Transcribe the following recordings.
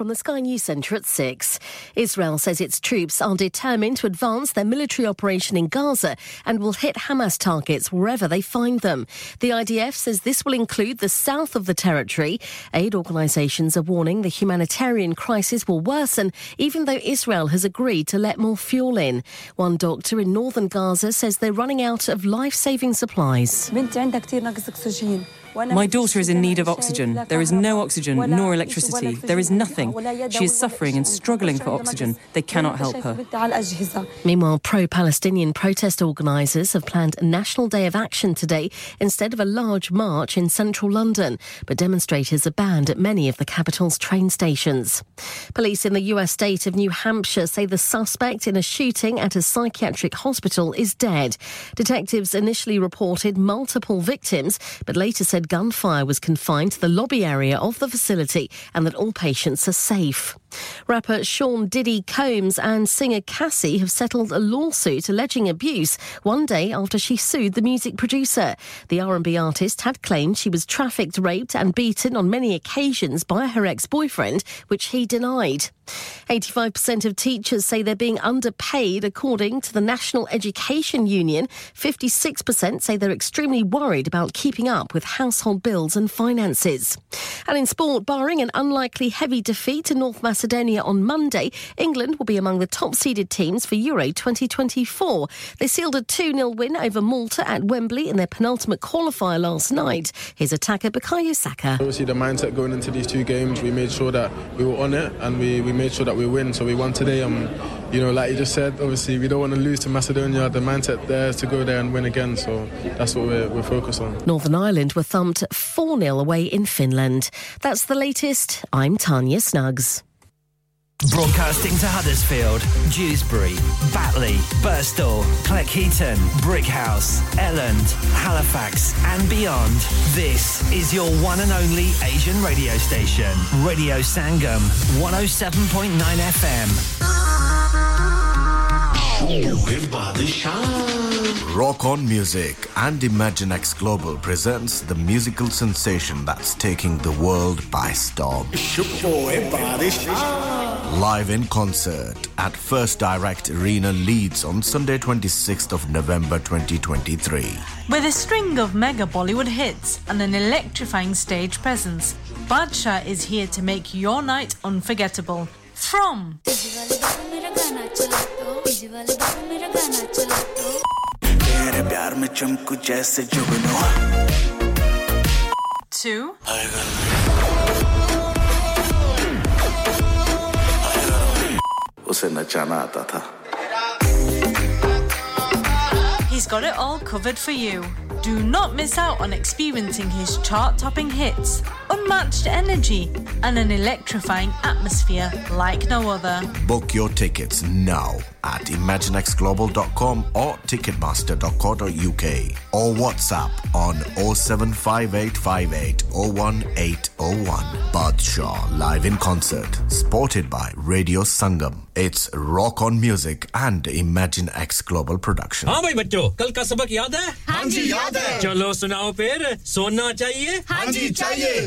from the Sky News Centre at 6. Israel says its troops are determined to advance their military operation in Gaza and will hit Hamas targets wherever they find them. The IDF says this will include the south of the territory. Aid organisations are warning the humanitarian crisis will worsen even though Israel has agreed to let more fuel in. One doctor in northern Gaza says they're running out of life saving supplies. My daughter is in need of oxygen. There is no oxygen nor electricity. There is nothing. She is suffering and struggling for oxygen. They cannot help her. Meanwhile, pro Palestinian protest organisers have planned a national day of action today instead of a large march in central London. But demonstrators are banned at many of the capital's train stations. Police in the US state of New Hampshire say the suspect in a shooting at a psychiatric hospital is dead. Detectives initially reported multiple victims, but later said said gunfire was confined to the lobby area of the facility and that all patients are safe. Rapper Sean Diddy Combs and singer Cassie have settled a lawsuit alleging abuse one day after she sued the music producer. The R&B artist had claimed she was trafficked, raped and beaten on many occasions by her ex-boyfriend, which he denied. 85% of teachers say they're being underpaid according to the National Education Union. 56% say they're extremely worried about keeping up with household bills and finances. And in sport, barring an unlikely heavy defeat to North Macedonia Macedonia on Monday, England will be among the top seeded teams for Euro 2024. They sealed a 2 0 win over Malta at Wembley in their penultimate qualifier last night. His attacker, Bukayo Saka. Obviously, the mindset going into these two games, we made sure that we were on it and we, we made sure that we win. So we won today. Um, you know, like you just said, obviously, we don't want to lose to Macedonia. The mindset there is to go there and win again. So that's what we're, we're focused on. Northern Ireland were thumped 4 0 away in Finland. That's the latest. I'm Tanya Snuggs. Broadcasting to Huddersfield, Dewsbury, Batley, Birstall, Cleckheaton, Brighouse, Elland, Halifax, and beyond. This is your one and only Asian radio station, Radio Sangam, 107.9 FM. Rock on Music and Imaginext Global presents the musical sensation that's taking the world by storm live in concert at First Direct Arena Leeds on Sunday 26th of November 2023. With a string of mega Bollywood hits and an electrifying stage presence, Badshah is here to make your night unforgettable. From to उसे नचाना आता था He's got it all covered for you. Do not miss out on experiencing his chart topping hits, unmatched energy, and an electrifying atmosphere like no other. Book your tickets now at imaginexglobal.com or ticketmaster.co.uk or WhatsApp on 07585801801. Badshah live in concert, supported by Radio Sangam. It's rock on music and Imaginext Global production. हाँ भाई बच्चों कल का सबक याद है? हाँ जी याद है। चलो सुनाओ फिर सोना चाहिए? हाँ जी चाहिए।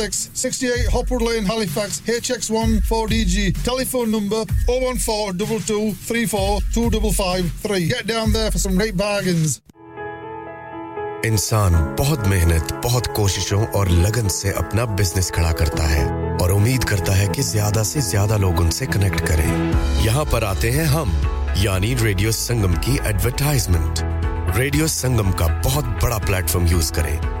6 68 Hopwood Lane, Halifax HX1 4DG telephone number 01422342553 get down there for some great bargains. इंसान बहुत मेहनत, बहुत कोशिशों और लगन से अपना बिज़नेस खड़ा करता है और उम्मीद करता है कि ज़्यादा से ज़्यादा लोग उनसे कनेक्ट करें। यहाँ पर आते हैं हम, यानी रेडियो संगम की एडवरटाइजमेंट रेडियो संगम का बहुत बड़ा प्लेटफॉर्म यूज़ करें।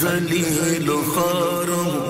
जलील खारों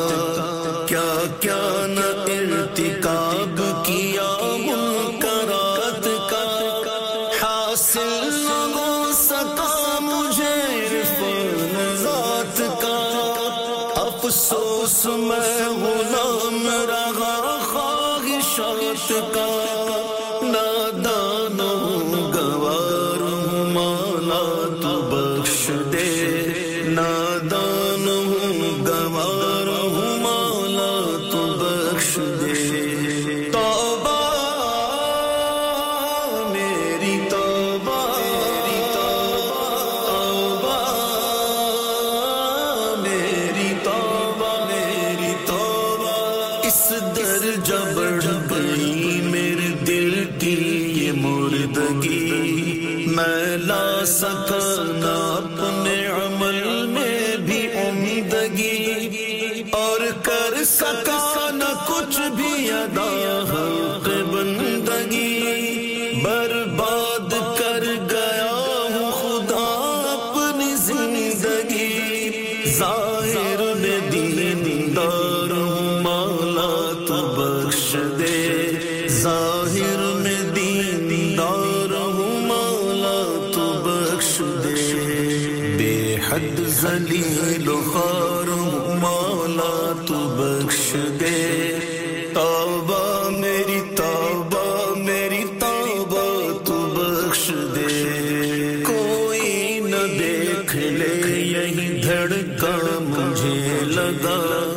लड़का मुझे लगा।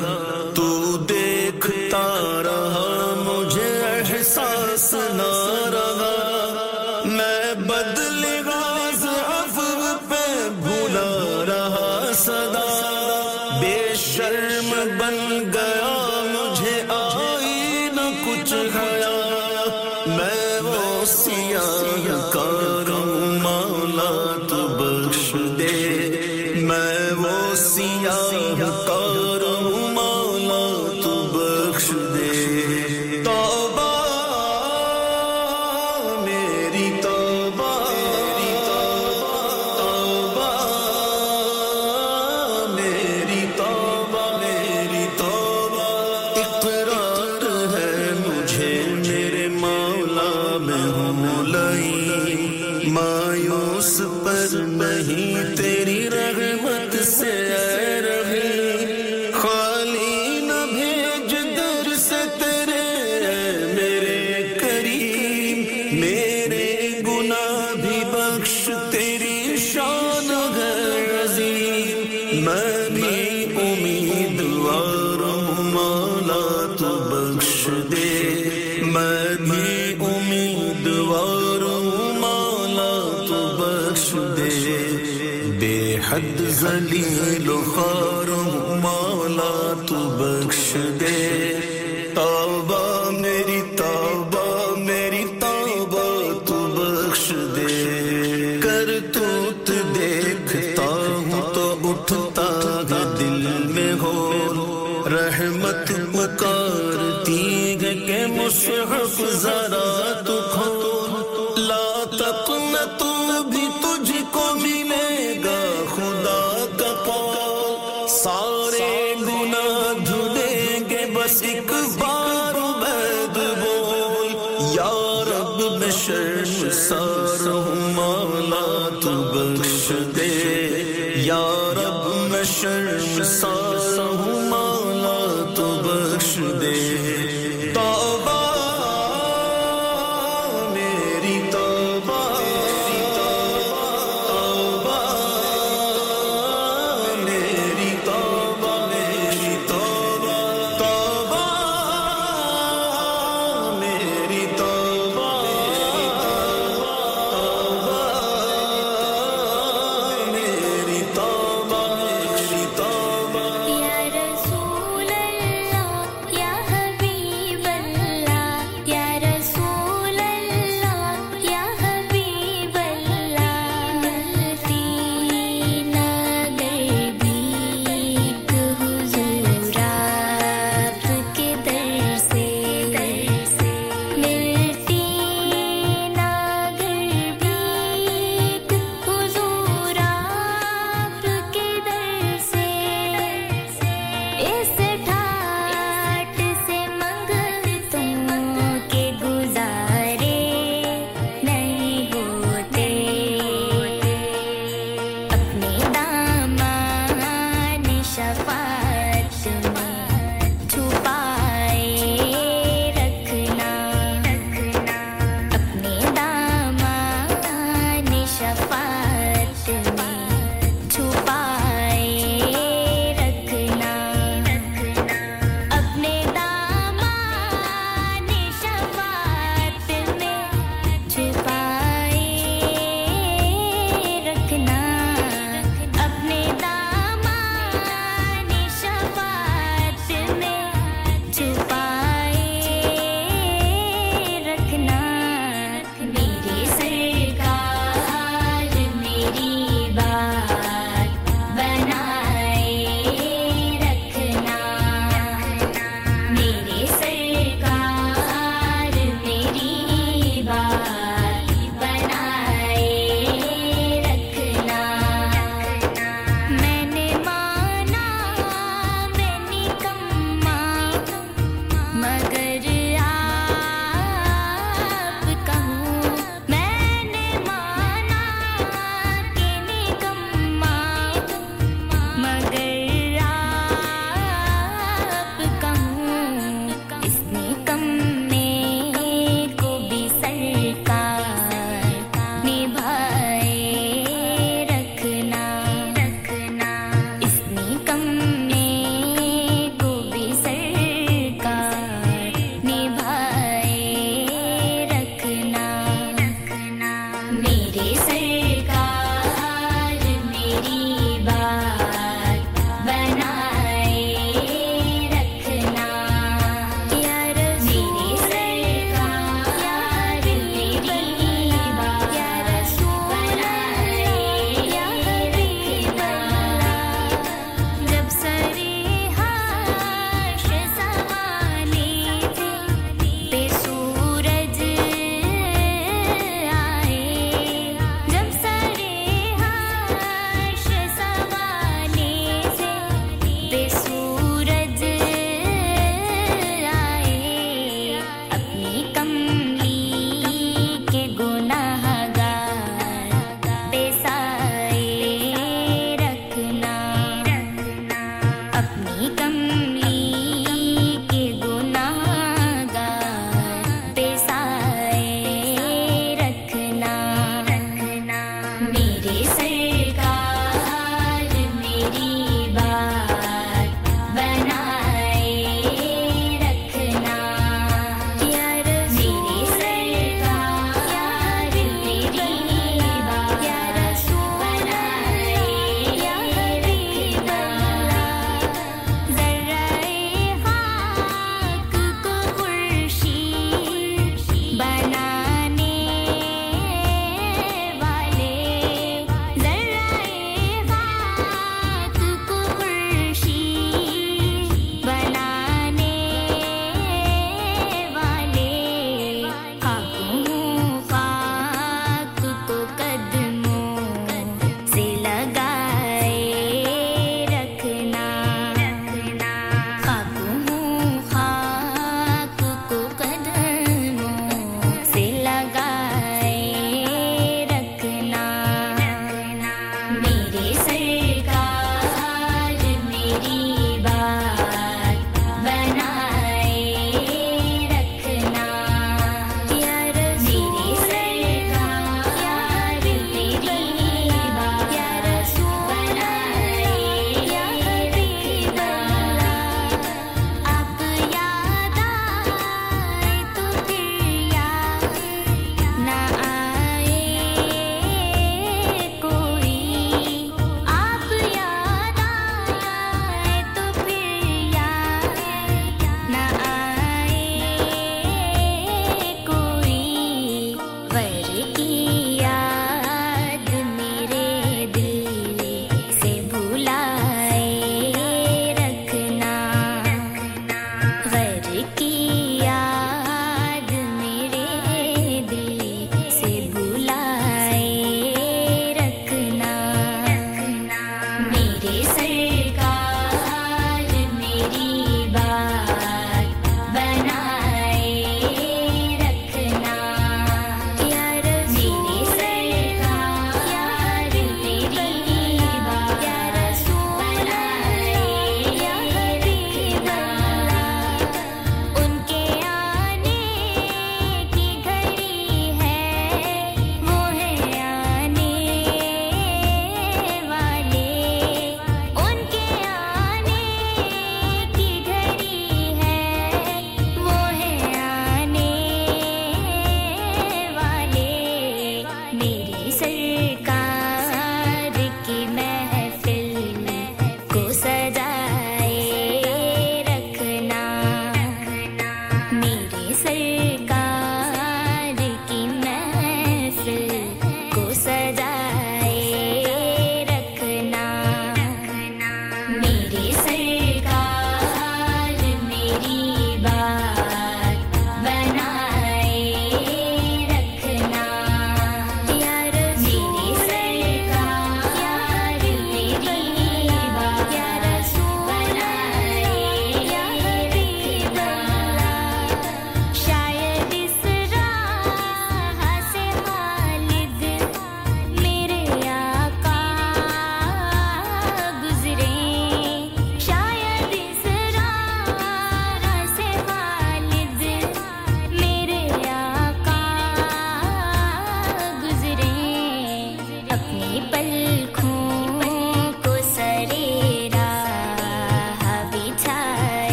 मुसहफ जरा तू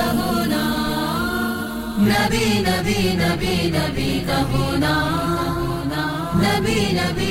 का होना नबी नबी नबी नबी का होना नबी नबी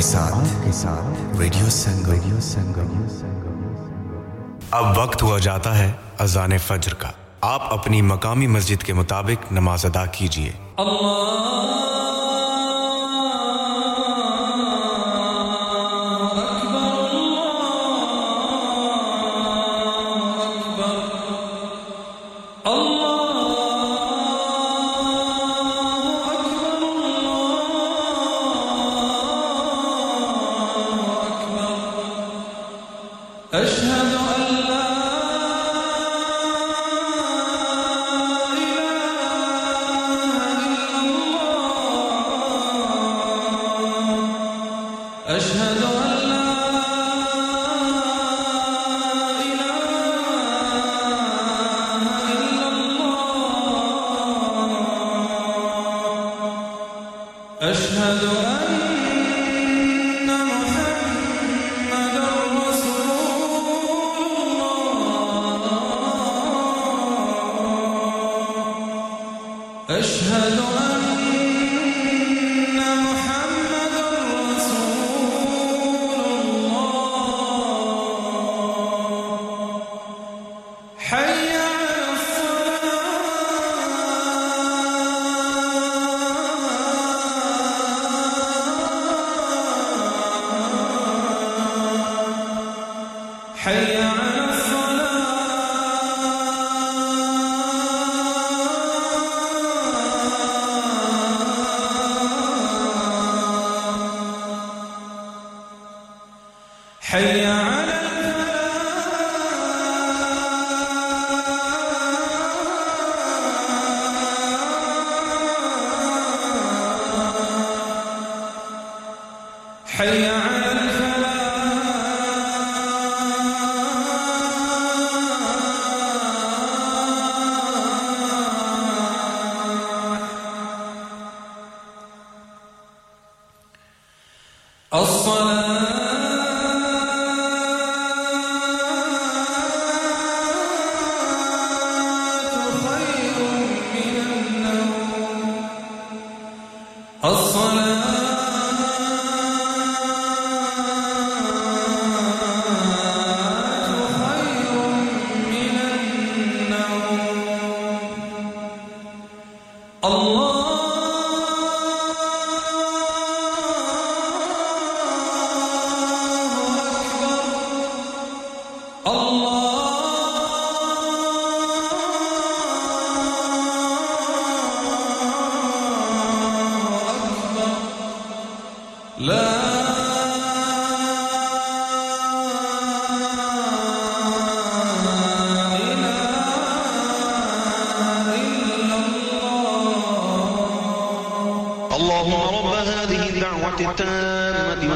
के साथ के साथ रेडियो संगम रेडियो संगम अब वक्त हुआ जाता है अजान फज्र का। आप अपनी मकामी मस्जिद के मुताबिक नमाज़ अदा कीजिए। अल्लाह। أشهد أن اللهم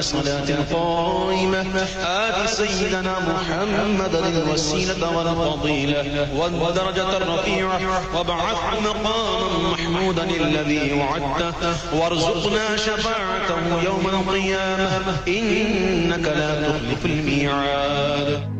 والصلاة القائمة آت سيدنا محمدا الوسيلة والفضيلة والدرجة الرفيعة. وابعثه مقاما محمودا الذي وعدته. وارزقنا شفاعته يوم القيامة. إنك لا تخلف الميعاد.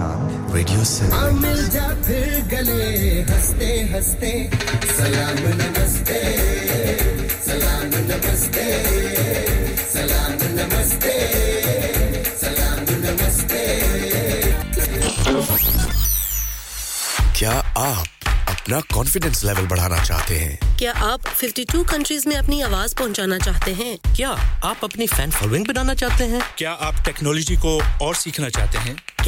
साथ। रेडियो से हाँ मिल जा फिर गले हँसते हँसते। सलाम नमस्ते। सलाम नमस्ते। सलाम नमस्ते। सलाम नमस्ते। क्या आप अपना कॉन्फिडेंस लेवल बढ़ाना चाहते हैं? क्या आप 52 कंट्रीज़ में अपनी आवाज़ पहुंचाना चाहते हैं? क्या आप अपनी फ़ैन फॉलोइंग बनाना चाहते हैं? क्या आप टेक्नोलॉजी को और सीखना चाहते हैं?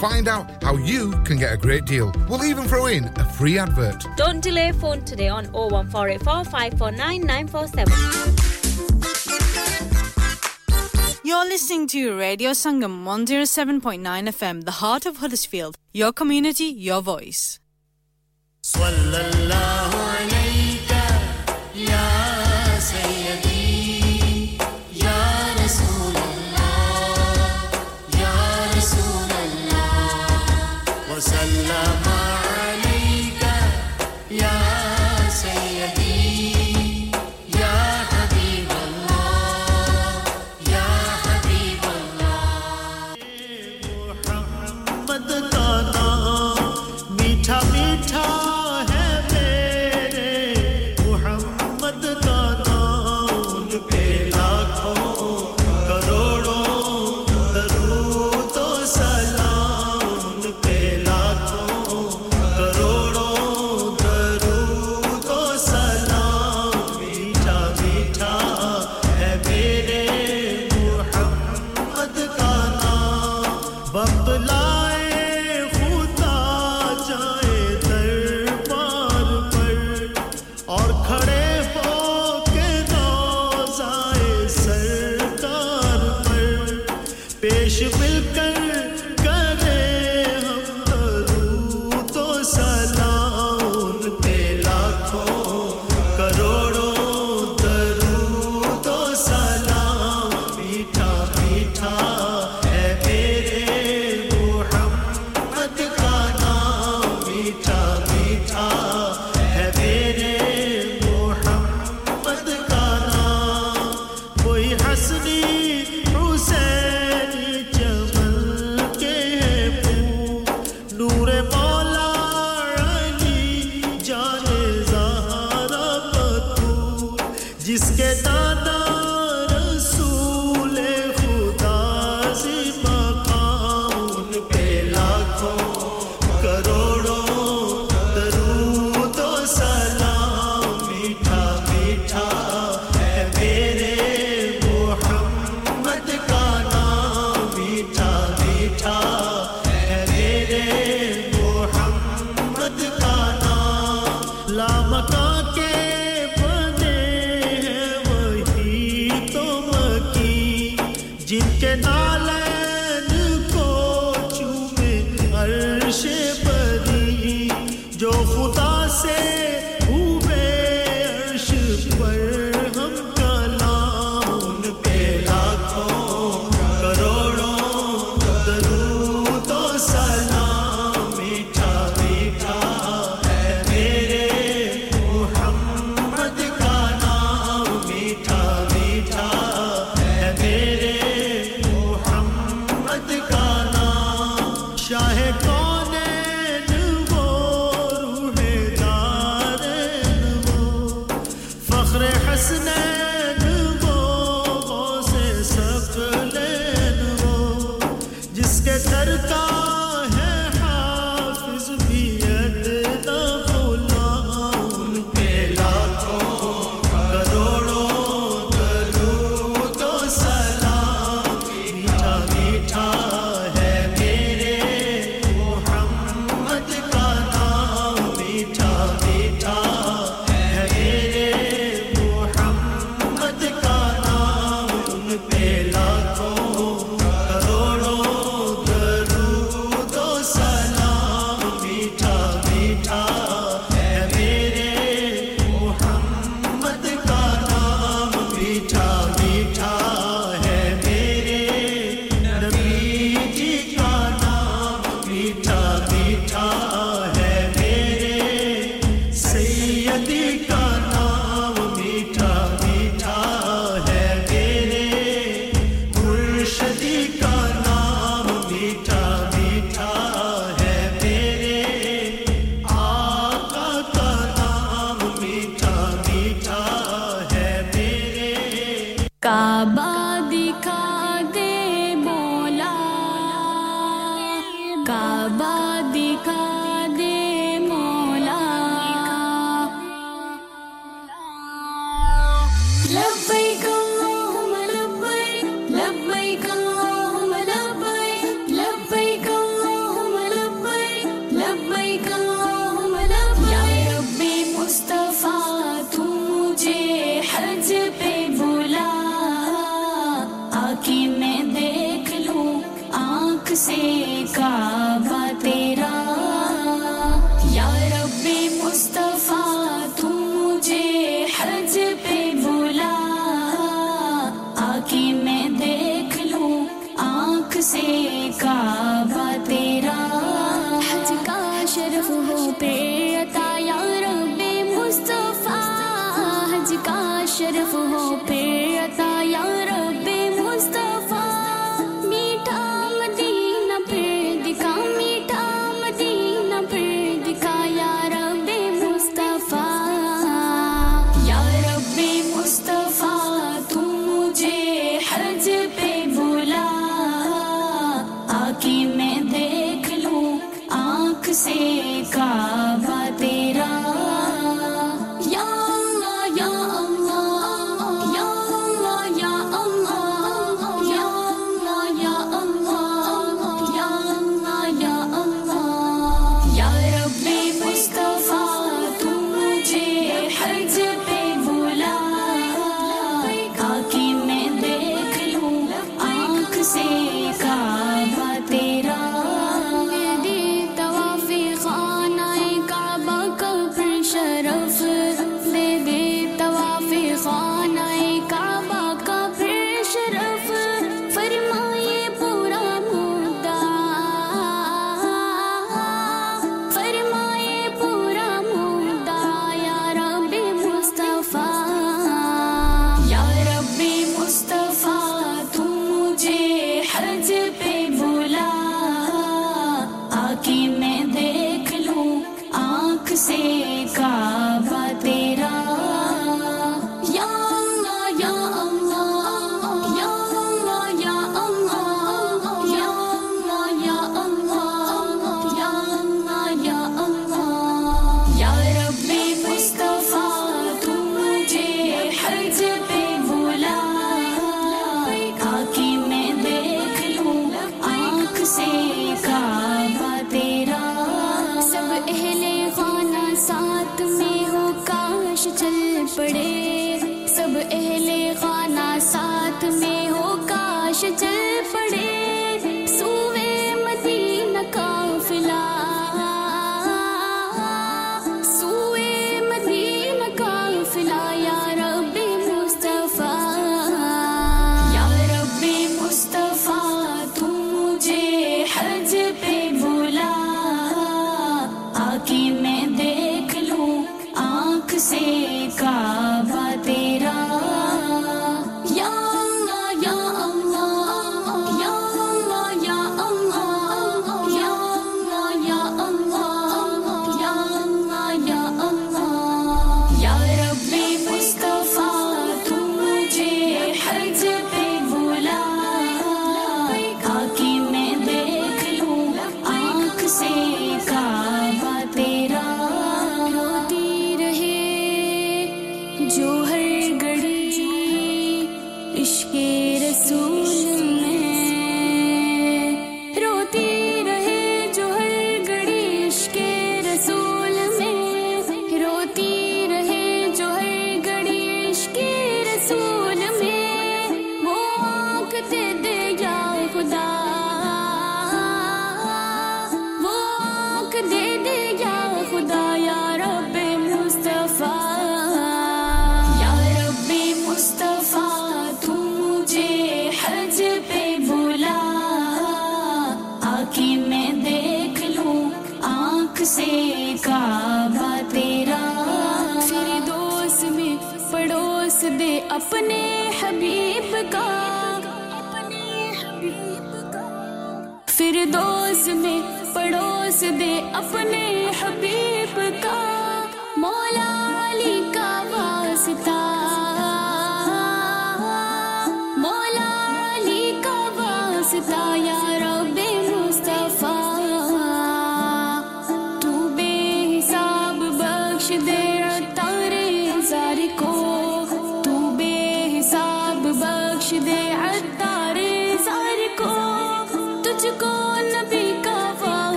find out how you can get a great deal. We'll even throw in a free advert. Don't delay phone today on 01484 549 947. You're listening to Radio Sangam 107.9 FM, the heart of Huddersfield. Your community, your voice.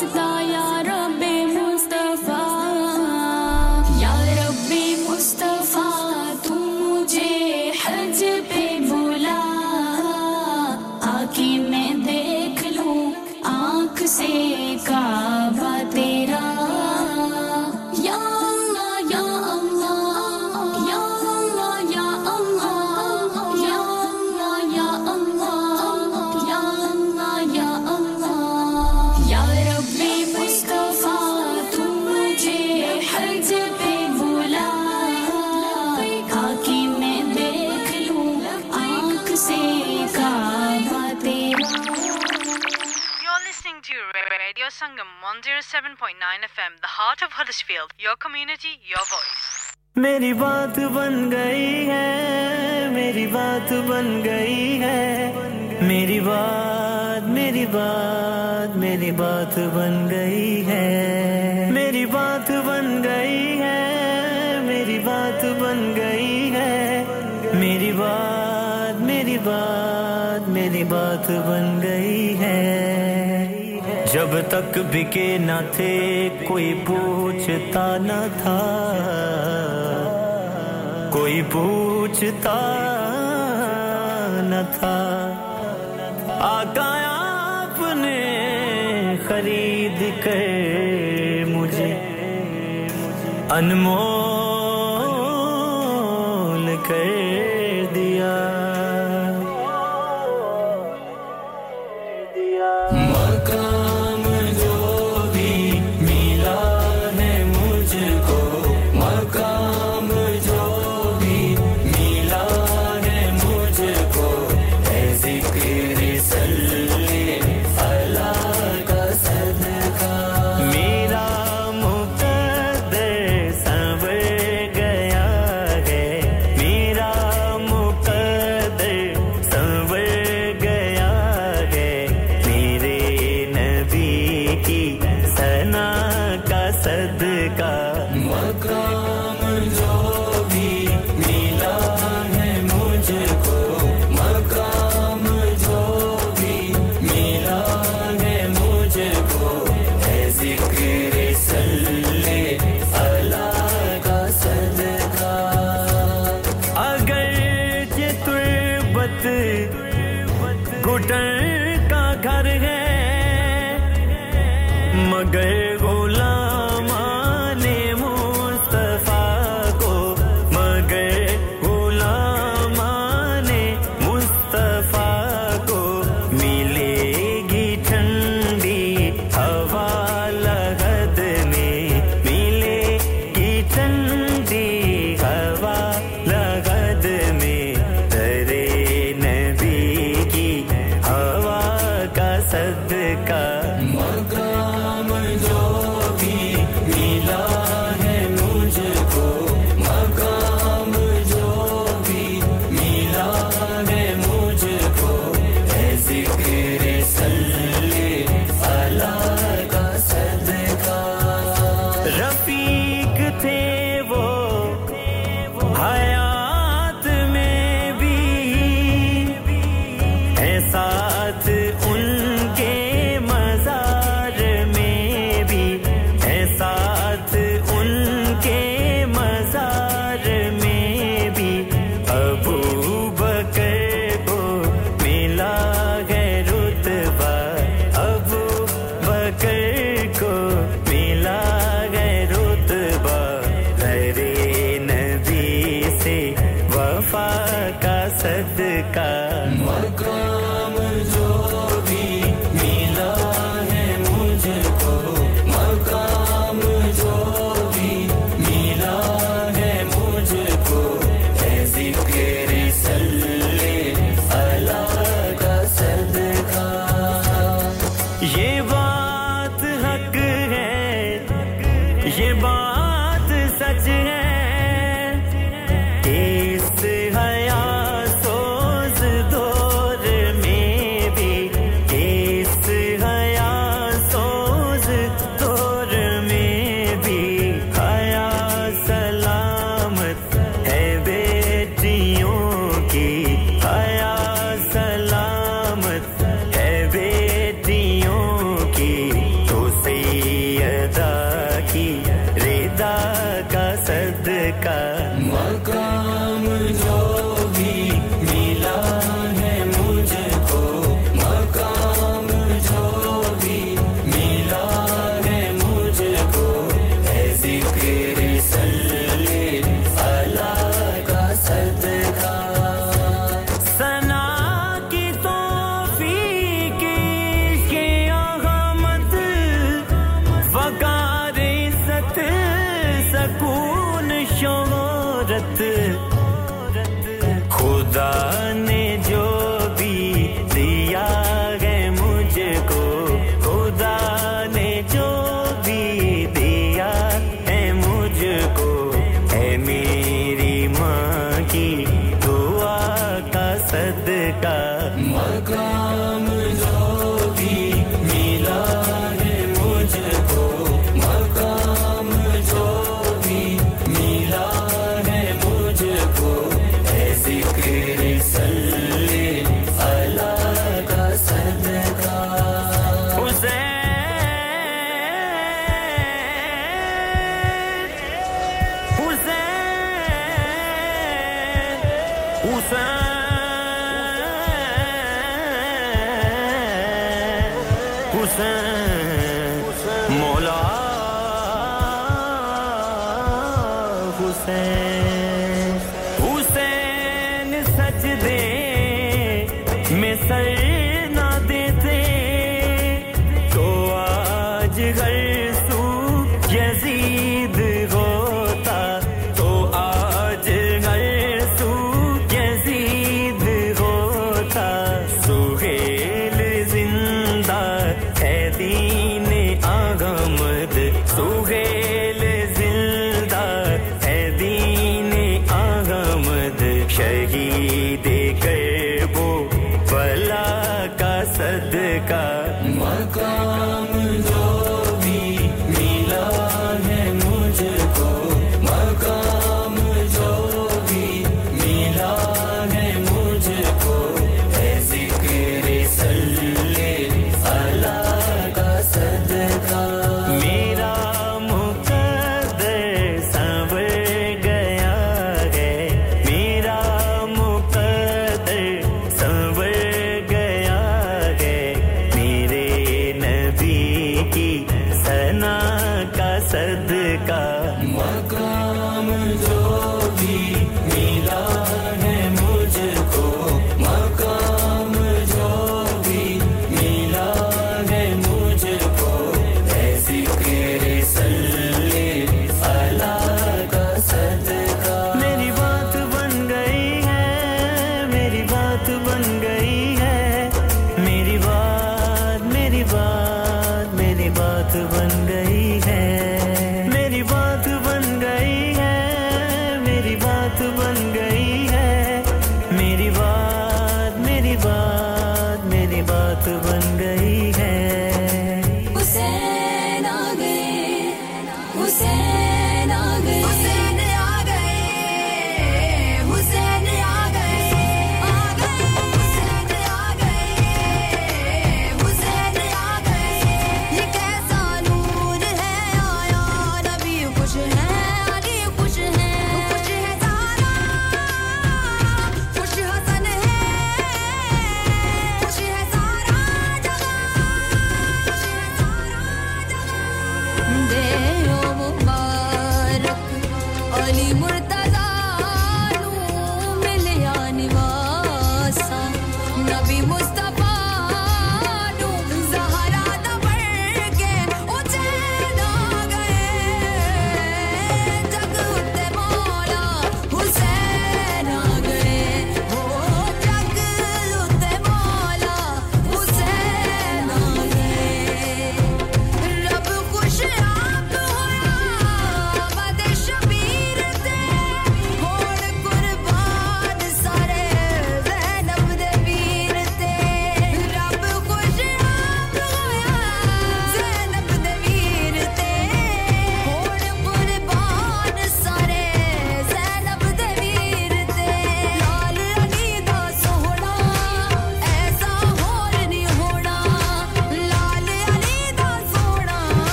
सदा 89 FM, the heart of Huddersfield, your community, your voice. मेरी बात बन गई है मेरी बात बन गई है। मेरी बात मेरी बात मेरी बात बन गई है। मेरी बात बन गई है मेरी बात बन गई है। मेरी बात मेरी बात मेरी बात बन गई है। जब तक बिके न थे, कोई पूछता न था। कोई पूछता न था। आका आपने खरीद कर मुझे, अनमोल दान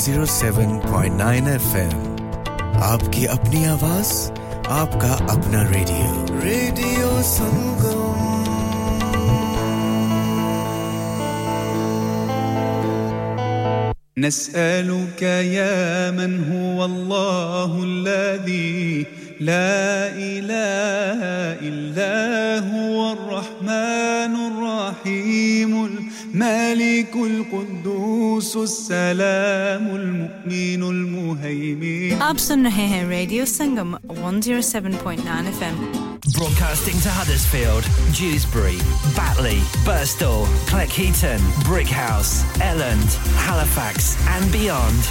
107.9 एफएम आपकी अपनी आवाज आपका अपना रेडियो रेडियो संगम نسألك يا من هو الله الذي لا إله إلا هو الرحمن الرحيم الملك القدوس السلام المؤمن المهيمن आप सुन रहे हैं radio Sangam 107.9 FM Broadcasting to Huddersfield, Dewsbury, Batley, Birstall, Cleckheaton, Brighouse, Elland, Halifax, and beyond.